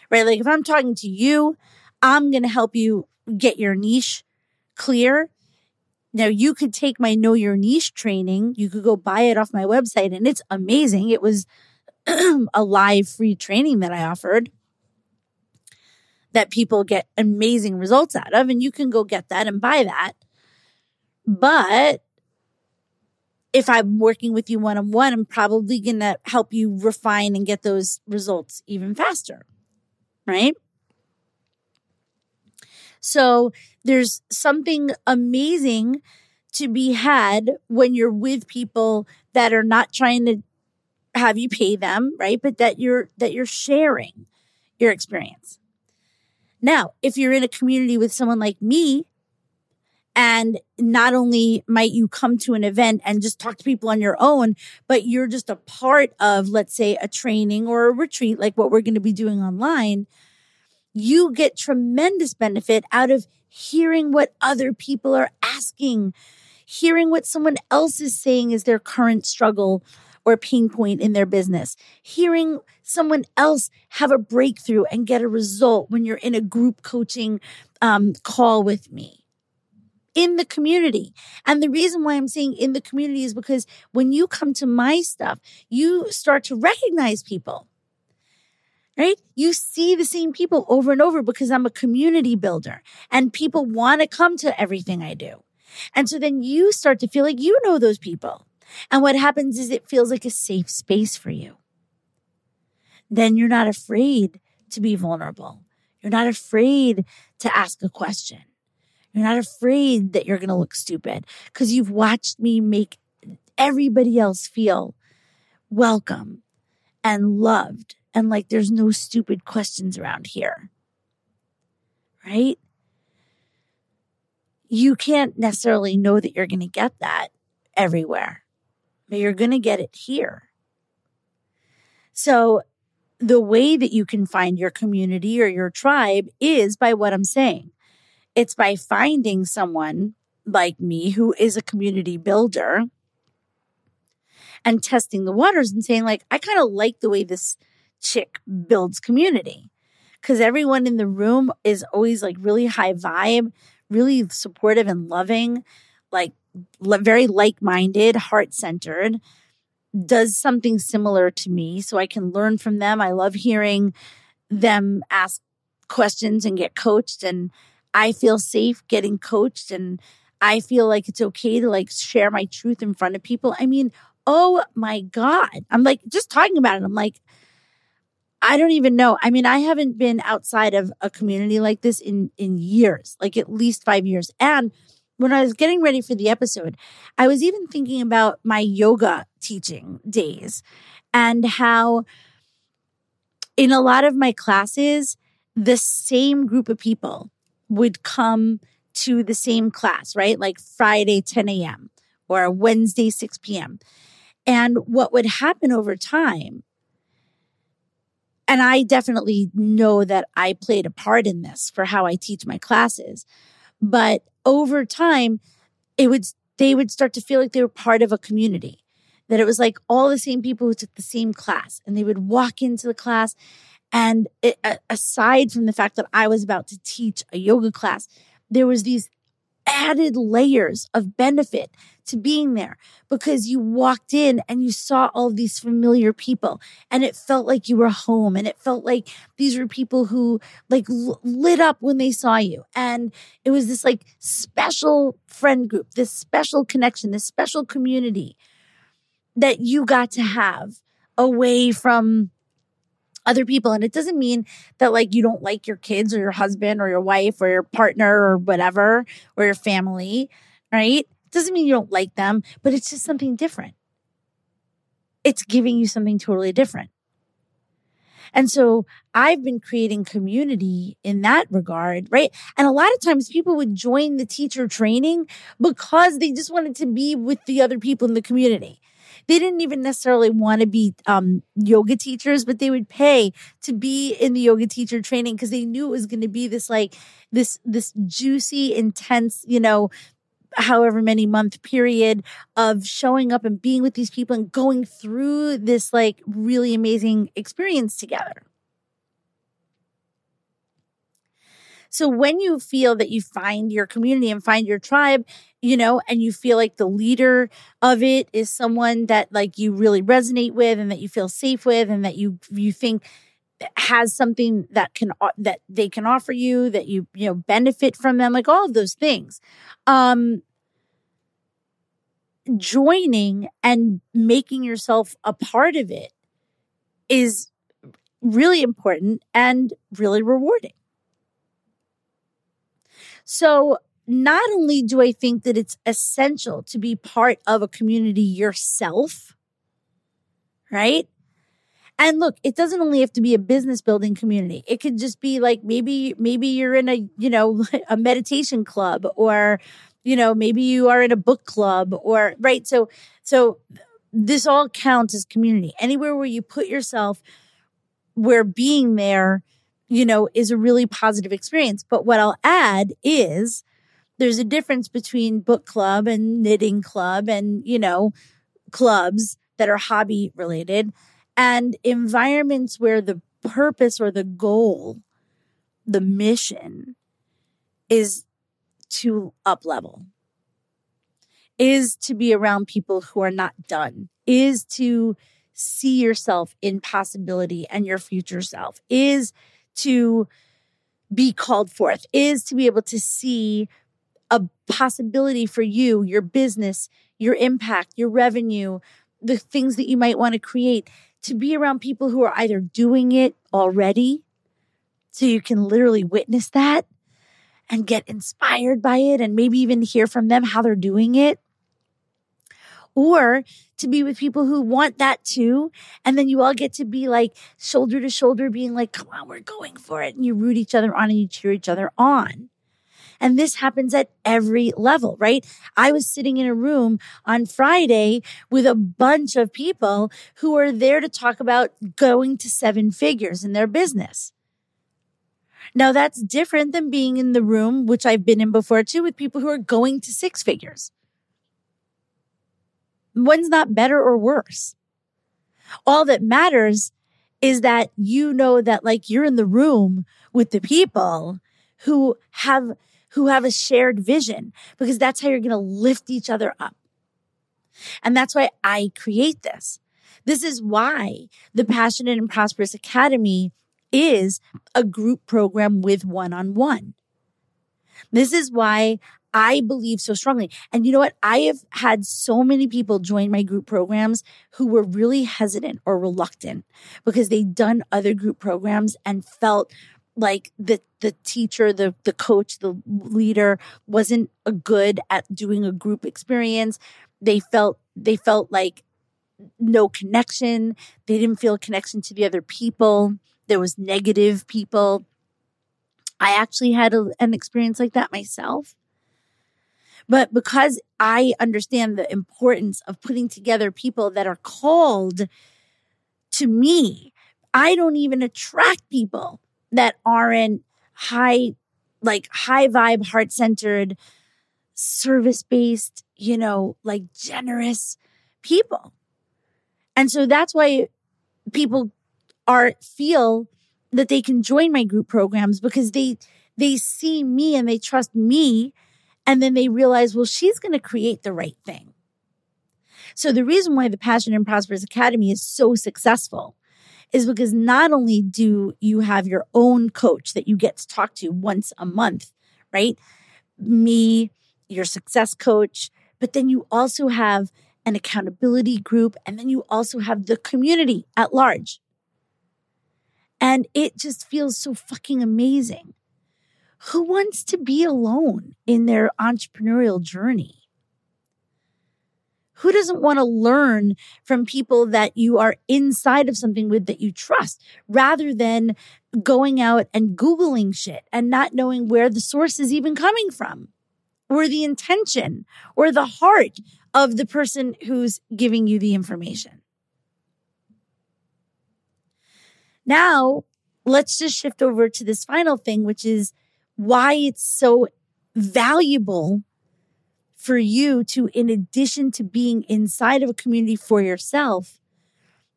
Right? Like if I'm talking to you, I'm going to help you get your niche clear. Now you could take my know your niche training. You could go buy it off my website and it's amazing. It was a live free training that I offered that people get amazing results out of and you can go get that and buy that. But if I'm working with you one on one, I'm probably going to help you refine and get those results even faster. Right. So there's something amazing to be had when you're with people that are not trying to have you pay them, right? But that you're, that you're sharing your experience. Now, if you're in a community with someone like me and not only might you come to an event and just talk to people on your own, but you're just a part of, let's say, a training or a retreat, like what we're going to be doing online. You get tremendous benefit out of hearing what other people are asking, hearing what someone else is saying is their current struggle or pain point in their business, hearing someone else have a breakthrough and get a result when you're in a group coaching um, call with me in the community. And the reason why I'm saying in the community is because when you come to my stuff, you start to recognize people. Right? You see the same people over and over because I'm a community builder and people want to come to everything I do. And so then you start to feel like you know those people. And what happens is it feels like a safe space for you. Then you're not afraid to be vulnerable. You're not afraid to ask a question. You're not afraid that you're going to look stupid because you've watched me make everybody else feel welcome and loved and like there's no stupid questions around here. Right? You can't necessarily know that you're going to get that everywhere, but you're going to get it here. So, the way that you can find your community or your tribe is by what I'm saying. It's by finding someone like me who is a community builder and testing the waters and saying, like, I kind of like the way this chick builds community. because everyone in the room is always like really high vibe, really supportive and loving, like very like minded, heart centered, does something similar to me. So I can learn from them. I love hearing them ask questions and get coached. And I feel safe getting coached. And I feel like it's okay to like share my truth in front of people. I mean, oh my God. I'm like, just talking about it. I'm like, I don't even know. I mean, I haven't been outside of a community like this in in years, like at least 5 years. And when I was getting ready for the episode, I was even thinking about my yoga teaching days and how in a lot of my classes, the same group of people would come to the same class, right? Like Friday, 10 a.m. or Wednesday, 6 p.m. And what would happen over time and I definitely know that I played a part in this for how I teach my classes. But over time, it would they would start to feel like they were part of a community. That it was like all the same people who took the same class, and they would walk into the class. And it, aside from the fact that I was about to teach a yoga class, there was these added layers of benefit to being there because you walked in and you saw all these familiar people and it felt like you were home and it felt like these were people who like lit up when they saw you. And it was this like special friend group this special connection this special community that you got to have away from other people. And it doesn't mean that like you don't like your kids or your husband or your wife or your partner or whatever or your family, right? It doesn't mean you don't like them, but it's just something different. It's giving you something totally different. And so I've been creating community in that regard, right? And a lot of times people would join the teacher training because they just wanted to be with the other people in the community they didn't even necessarily want to be um, yoga teachers, but they would pay to be in the yoga teacher training because they knew it was going to be this like this this juicy, intense, you know, however many month period of showing up and being with these people and going through this like really amazing experience together. So when you feel that you find your community and find your tribe, you know, and you feel like the leader of it is someone that like you really resonate with and that you feel safe with and that you you think has something that can that they can offer you that you you know benefit from them like all of those things um joining and making yourself a part of it is really important and really rewarding so not only do I think that it's essential to be part of a community yourself, right? And look, it doesn't only have to be a business building community. It could just be like maybe maybe you're in a, you know, a meditation club or you know, maybe you are in a book club or right. So so this all counts as community. Anywhere where you put yourself where being there you know, is a really positive experience. But what I'll add is there's a difference between book club and knitting club and, you know, clubs that are hobby related and environments where the purpose or the goal, the mission is to up level, is to be around people who are not done, is to see yourself in possibility and your future self, is to be called forth, is to be able to see a possibility for you, your business, your impact, your revenue, the things that you might want to create, to be around people who are either doing it already, so you can literally witness that and get inspired by it and maybe even hear from them how they're doing it or to be with people who want that too. And then you all get to be like shoulder to shoulder, being like, come on, we're going for it. And you root each other on and you cheer each other on. And this happens at every level, right? I was sitting in a room on Friday with a bunch of people who are there to talk about going to seven figures in their business. Now that's different than being in the room, which I've been in before too, with people who are going to six figures. One's not better or worse. All that matters is that you know that like you're in the room with the people who have who have a shared vision because that's how you're going to lift each other up. And that's why I create this. This is why the Passionate and Prosperous Academy is a group program with one on one. This is why I believe so strongly. And you know what? I have had so many people join my group programs who were really hesitant or reluctant because they'd done other group programs and felt like the the teacher, the the coach, the leader wasn't a good at doing a group experience. They felt they felt like no connection. They didn't feel connection to the other people. There was negative people. I actually had a, an experience like that myself. But because I understand the importance of putting together people that are called to me, I don't even attract people that aren't high, like high vibe, heart centered, service based, you know, like generous people. And so that's why people are feel that they can join my group programs because they they see me and they trust me and then they realize well she's going to create the right thing. So the reason why the passion and prosperous academy is so successful is because not only do you have your own coach that you get to talk to once a month right? Me your success coach but then you also have an accountability group and then you also have the community at large. And it just feels so fucking amazing. Who wants to be alone in their entrepreneurial journey? Who doesn't want to learn from people that you are inside of something with that you trust rather than going out and Googling shit and not knowing where the source is even coming from or the intention or the heart of the person who's giving you the information? Now, let's just shift over to this final thing, which is why it's so valuable for you to, in addition to being inside of a community for yourself,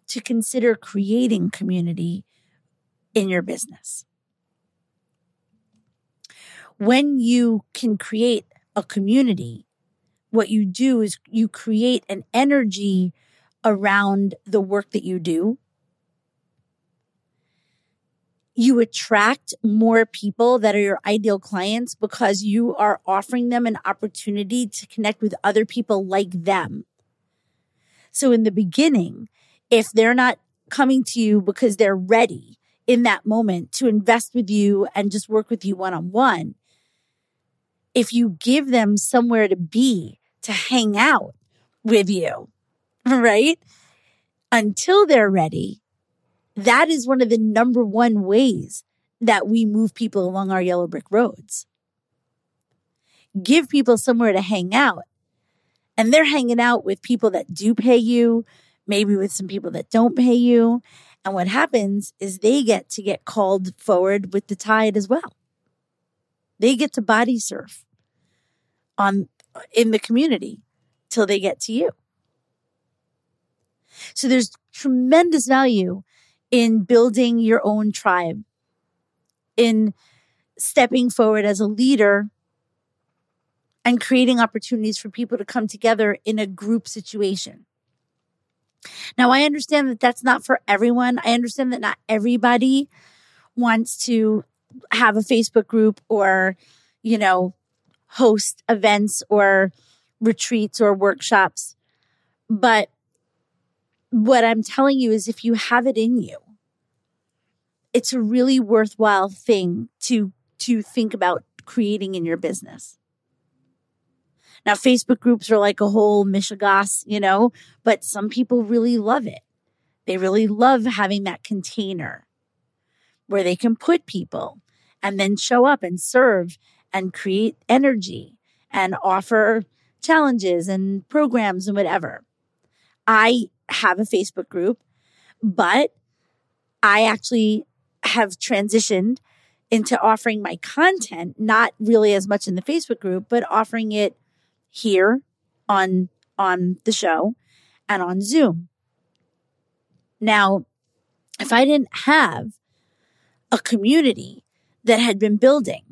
to consider creating community in your business. When you can create a community, what you do is you create an energy around the work that you do you attract more people that are your ideal clients because you are offering them an opportunity to connect with other people like them. So in the beginning, if they're not coming to you because they're ready in that moment to invest with you and just work with you one on one, if you give them somewhere to be, to hang out with you, right? Until they're ready, that is one of the number one ways that we move people along our yellow brick roads. Give people somewhere to hang out. And they're hanging out with people that do pay you, maybe with some people that don't pay you. And what happens is they get to get called forward with the tide as well. They get to body surf on in the community till they get to you. So there's tremendous value in building your own tribe, in stepping forward as a leader and creating opportunities for people to come together in a group situation. Now, I understand that that's not for everyone. I understand that not everybody wants to have a Facebook group or, you know, host events or retreats or workshops. But what I'm telling you is if you have it in you, it's a really worthwhile thing to to think about creating in your business. Now, Facebook groups are like a whole mishigas, you know, but some people really love it. They really love having that container where they can put people and then show up and serve and create energy and offer challenges and programs and whatever. I have a Facebook group, but I actually have transitioned into offering my content, not really as much in the Facebook group, but offering it here on, on the show and on Zoom. Now, if I didn't have a community that had been building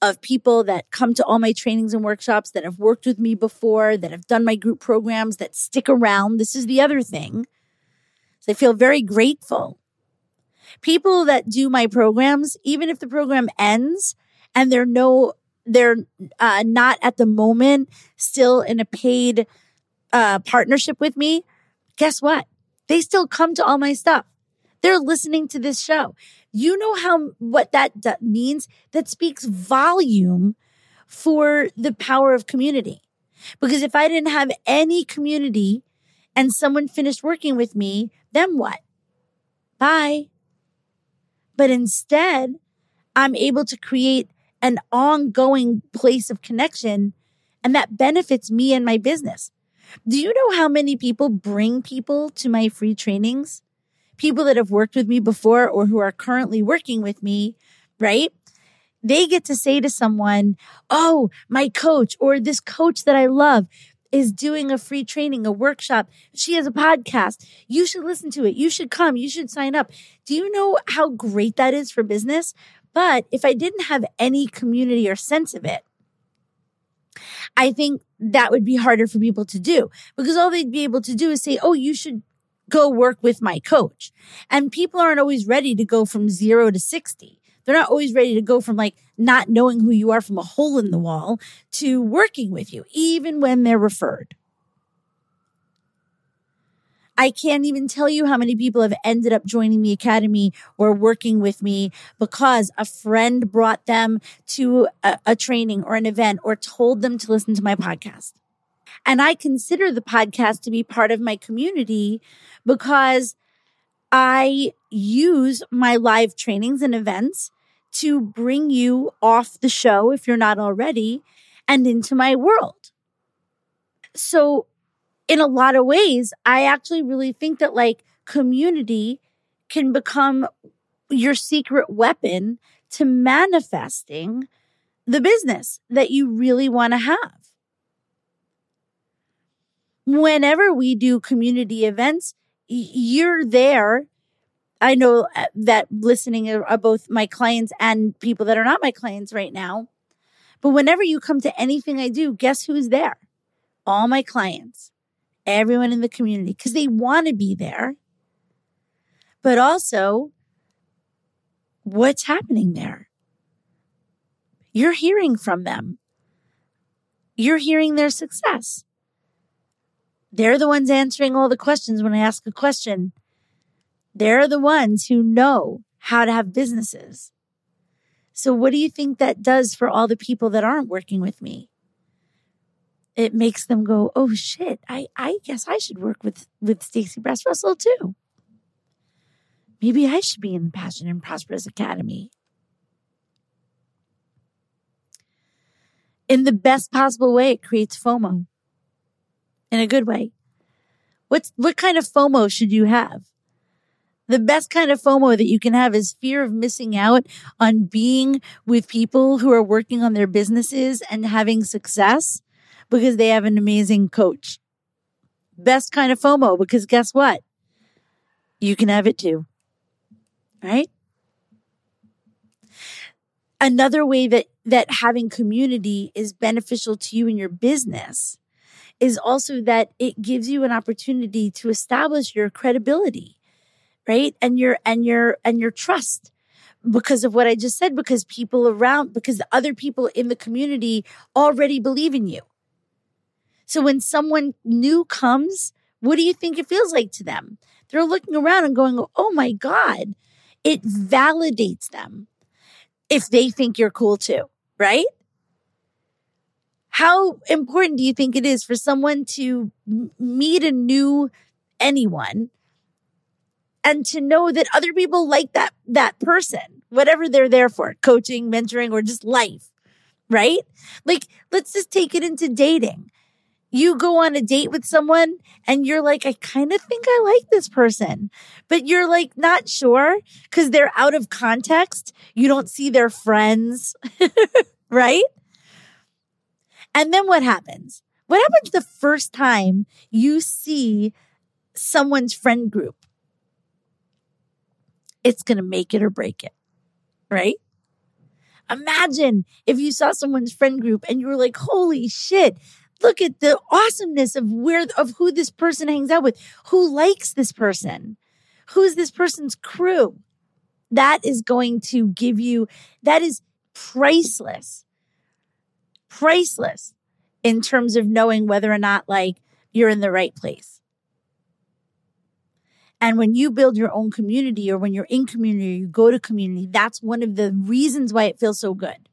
of people that come to all my trainings and workshops that have worked with me before, that have done my group programs, that stick around. This is the other thing. So I feel very grateful. People that do my programs, even if the program ends and they're no, they're uh, not at the moment still in a paid uh, partnership with me, guess what? They still come to all my stuff. They're listening to this show. You know how what that d- means? That speaks volume for the power of community. Because if I didn't have any community and someone finished working with me, then what? Bye. But instead, I'm able to create an ongoing place of connection and that benefits me and my business. Do you know how many people bring people to my free trainings? people that have worked with me before or who are currently working with me, right? They get to say to someone, Oh, my coach or this coach that I love is doing a free training, a workshop. She has a podcast. You should listen to it. You should come. You should sign up. Do you know how great that is for business? But if I didn't have any community or sense of it, I think that would be harder for people to do because all they'd be able to do is say, Oh, you should go work with my coach. And people aren't always ready to go from zero to 60. They're not always ready to go from like not knowing who you are from a hole in the wall to working with you, even when they're referred. I can't even tell you how many people have ended up joining the academy or working with me because a friend brought them to a, a, training or an event or told them to listen to my podcast. And I consider the podcast to be part of my community because I use my live trainings and events to bring you off the show if you're not already and into my world. So, in a lot of ways, I actually really think that like community can become your secret weapon to manifesting the business that you really want to have whenever we do community events, you're there. I know uh, that listening are both my clients and people that are not my clients right now. But whenever you come to anything I do, guess who's there? All my clients, everyone in the community, because they want to be there. But also, what's happening there? You're hearing from them. You're hearing their success. They're the ones answering all the questions when I ask a question. They're the ones who know how to have businesses. So what do you think that does for all the people that aren't working with me? It makes them go, "Oh shit, I I guess I should work with with Stacey Brass Russell too. Maybe I should be in the Passion and Prosperous Academy." In the best possible way, it creates FOMO in a good way. What's, what kind of FOMO should you have? The best kind of FOMO that you can have is fear of missing out on being with people who are working on their businesses and having success because they have an amazing coach. Best kind of FOMO because guess what? You can have it too. Right? Another way that, that having community is beneficial to you in your business is also that it gives you an opportunity to establish your credibility, right? And your, and your, and your trust because of what I just said, because people around, because the other people in the community already believe in you. So when someone new comes, what do you think it feels like to them? They're looking around and going, Oh my God, it validates them if they think you're cool too, right? how important do you think it is for someone to meet a new anyone and to know that other people like that that person whatever they're there for coaching mentoring or just life right like let's just take it into dating you go on a date with someone and you're like i kind of think i like this person but you're like not sure because they're out of context you don't see their friends right and then what happens? What happens the first time you see someone's friend group? It's going to make it or break it, right? Imagine if you saw someone's friend group and you were like, holy shit, look at the awesomeness of where, of who this person hangs out with, who likes this person, who's this person's crew. That is going to give you, that is priceless, priceless in terms of knowing whether or not like you're in the right place. And when you build your own community or when you're in community you go to community, that's one of the reasons why it feels so good.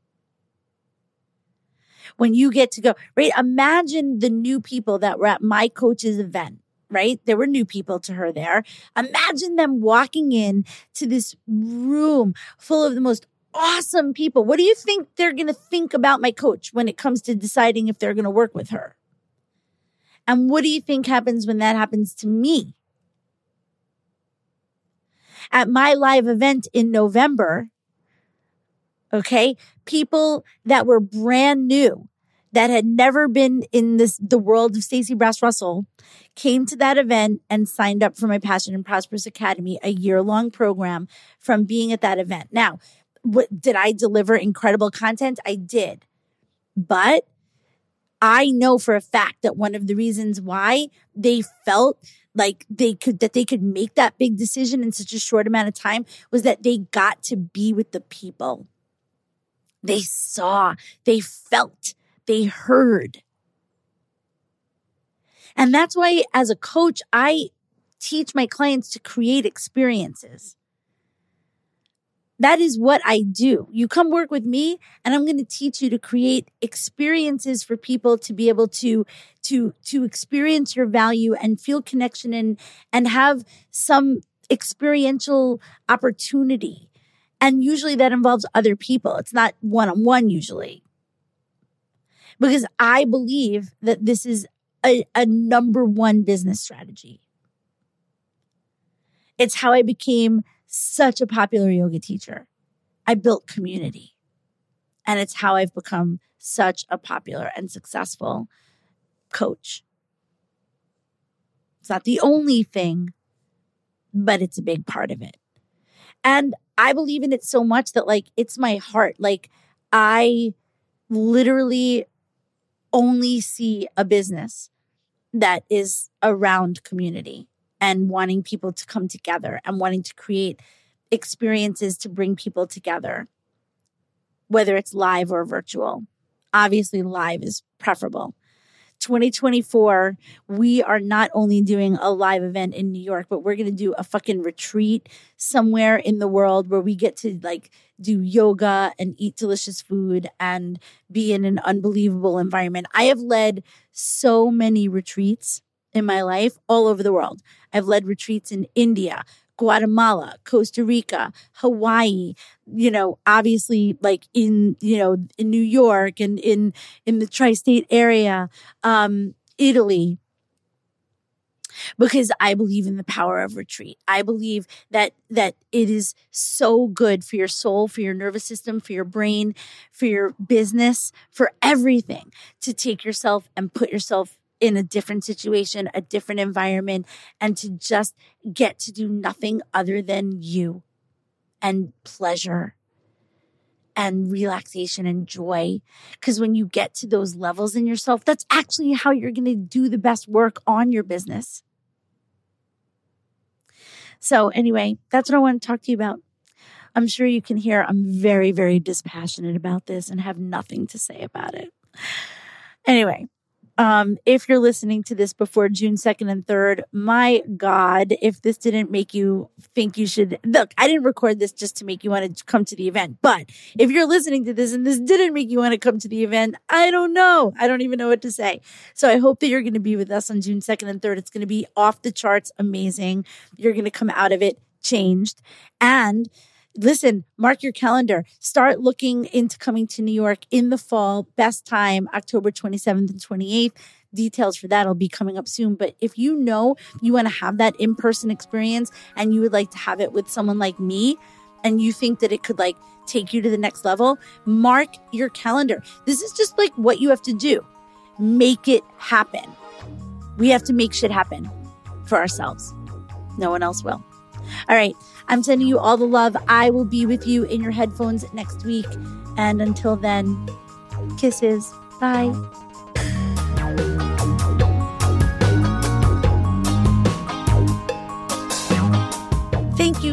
When you get to go, right? Imagine the new people that were at my coach's event, right? There were new people to her there. Imagine them walking in to this room full of the most awesome people. What do you think they're going to think about my coach when it comes to deciding if they're going to work with her? And what do you think happens when that happens to me? At my live event in November, okay, people that were brand new that had never been in this the world of Stacey Brass Russell came to that event and signed up for my Passionate and Prosperous Academy, a year long program from being at that event. Now, what did I deliver incredible content? I did. But I know for a fact that one of the reasons why they felt like they could that they could make that big decision in such a short amount of time was that they got to be with the people. They saw they felt they heard. And that's why as a coach i teach my clients to create experiences that is what I do. You come work with me and I'm going to teach you to create experiences for people to be able to to to experience your value and feel connection and and have some experiential opportunity. And usually that involves other people. It's not one on one usually. Because I believe that this is a, a number one business strategy. It's how I became such a popular yoga teacher. I built community. And it's how I've become such a popular and successful coach. It's not the only thing, but it's a big part of it. And I believe in it so much that, like, it's my heart. Like, I literally only see a business that is around community and wanting people to come together and wanting to create experiences to bring people together, whether it's live or virtual. Obviously, live is preferable. 2024, we are not only doing a live event in New York, but we're going to do a fucking retreat somewhere in the world where we get to like do yoga and eat delicious food and be in an unbelievable environment. I have led so many retreats in my life all over the world. I've led retreats in India, Guatemala, Costa Rica, Hawaii, you know, obviously like in, you know, in New York and in, in the tri-state area, um, Italy, because I believe in the power of retreat. I believe that that it is so good for your soul, for your nervous system, for your brain, for your business, for everything to take yourself and put yourself in a different situation, a different environment, and to just get to do nothing other than you and pleasure and relaxation and joy. Because when you get to those levels in yourself, that's actually how you're going to do the best work on your business. So, anyway, that's what I want to talk to you about. I'm sure you can hear I'm very, very dispassionate about this and have nothing to say about it. Anyway, um, if you're listening to this before June 2nd and 3rd, my God, if this didn't make you think you should look, I didn't record this just to make you want to come to the event. But if you're listening to this and this didn't make you want to come to the event, I don't know. I don't even know what to say. So I hope that you're going to be with us on June 2nd and 3rd. It's going to be off the charts amazing. You're going to come out of it changed. And listen, mark your calendar. Start looking into coming to New York in the fall. Best time, October 27th and 28th. Details for that will be coming up soon. But if you know you want to have that in person experience and you would like to have it with someone like me, and you think that it could like take you to the next level, mark your calendar. This is just like what you have to do. Make it happen. We have to make shit happen for ourselves. No one else will. All right. I'm sending you all the love. I will be with you in your headphones next week. And until then, kisses. Bye.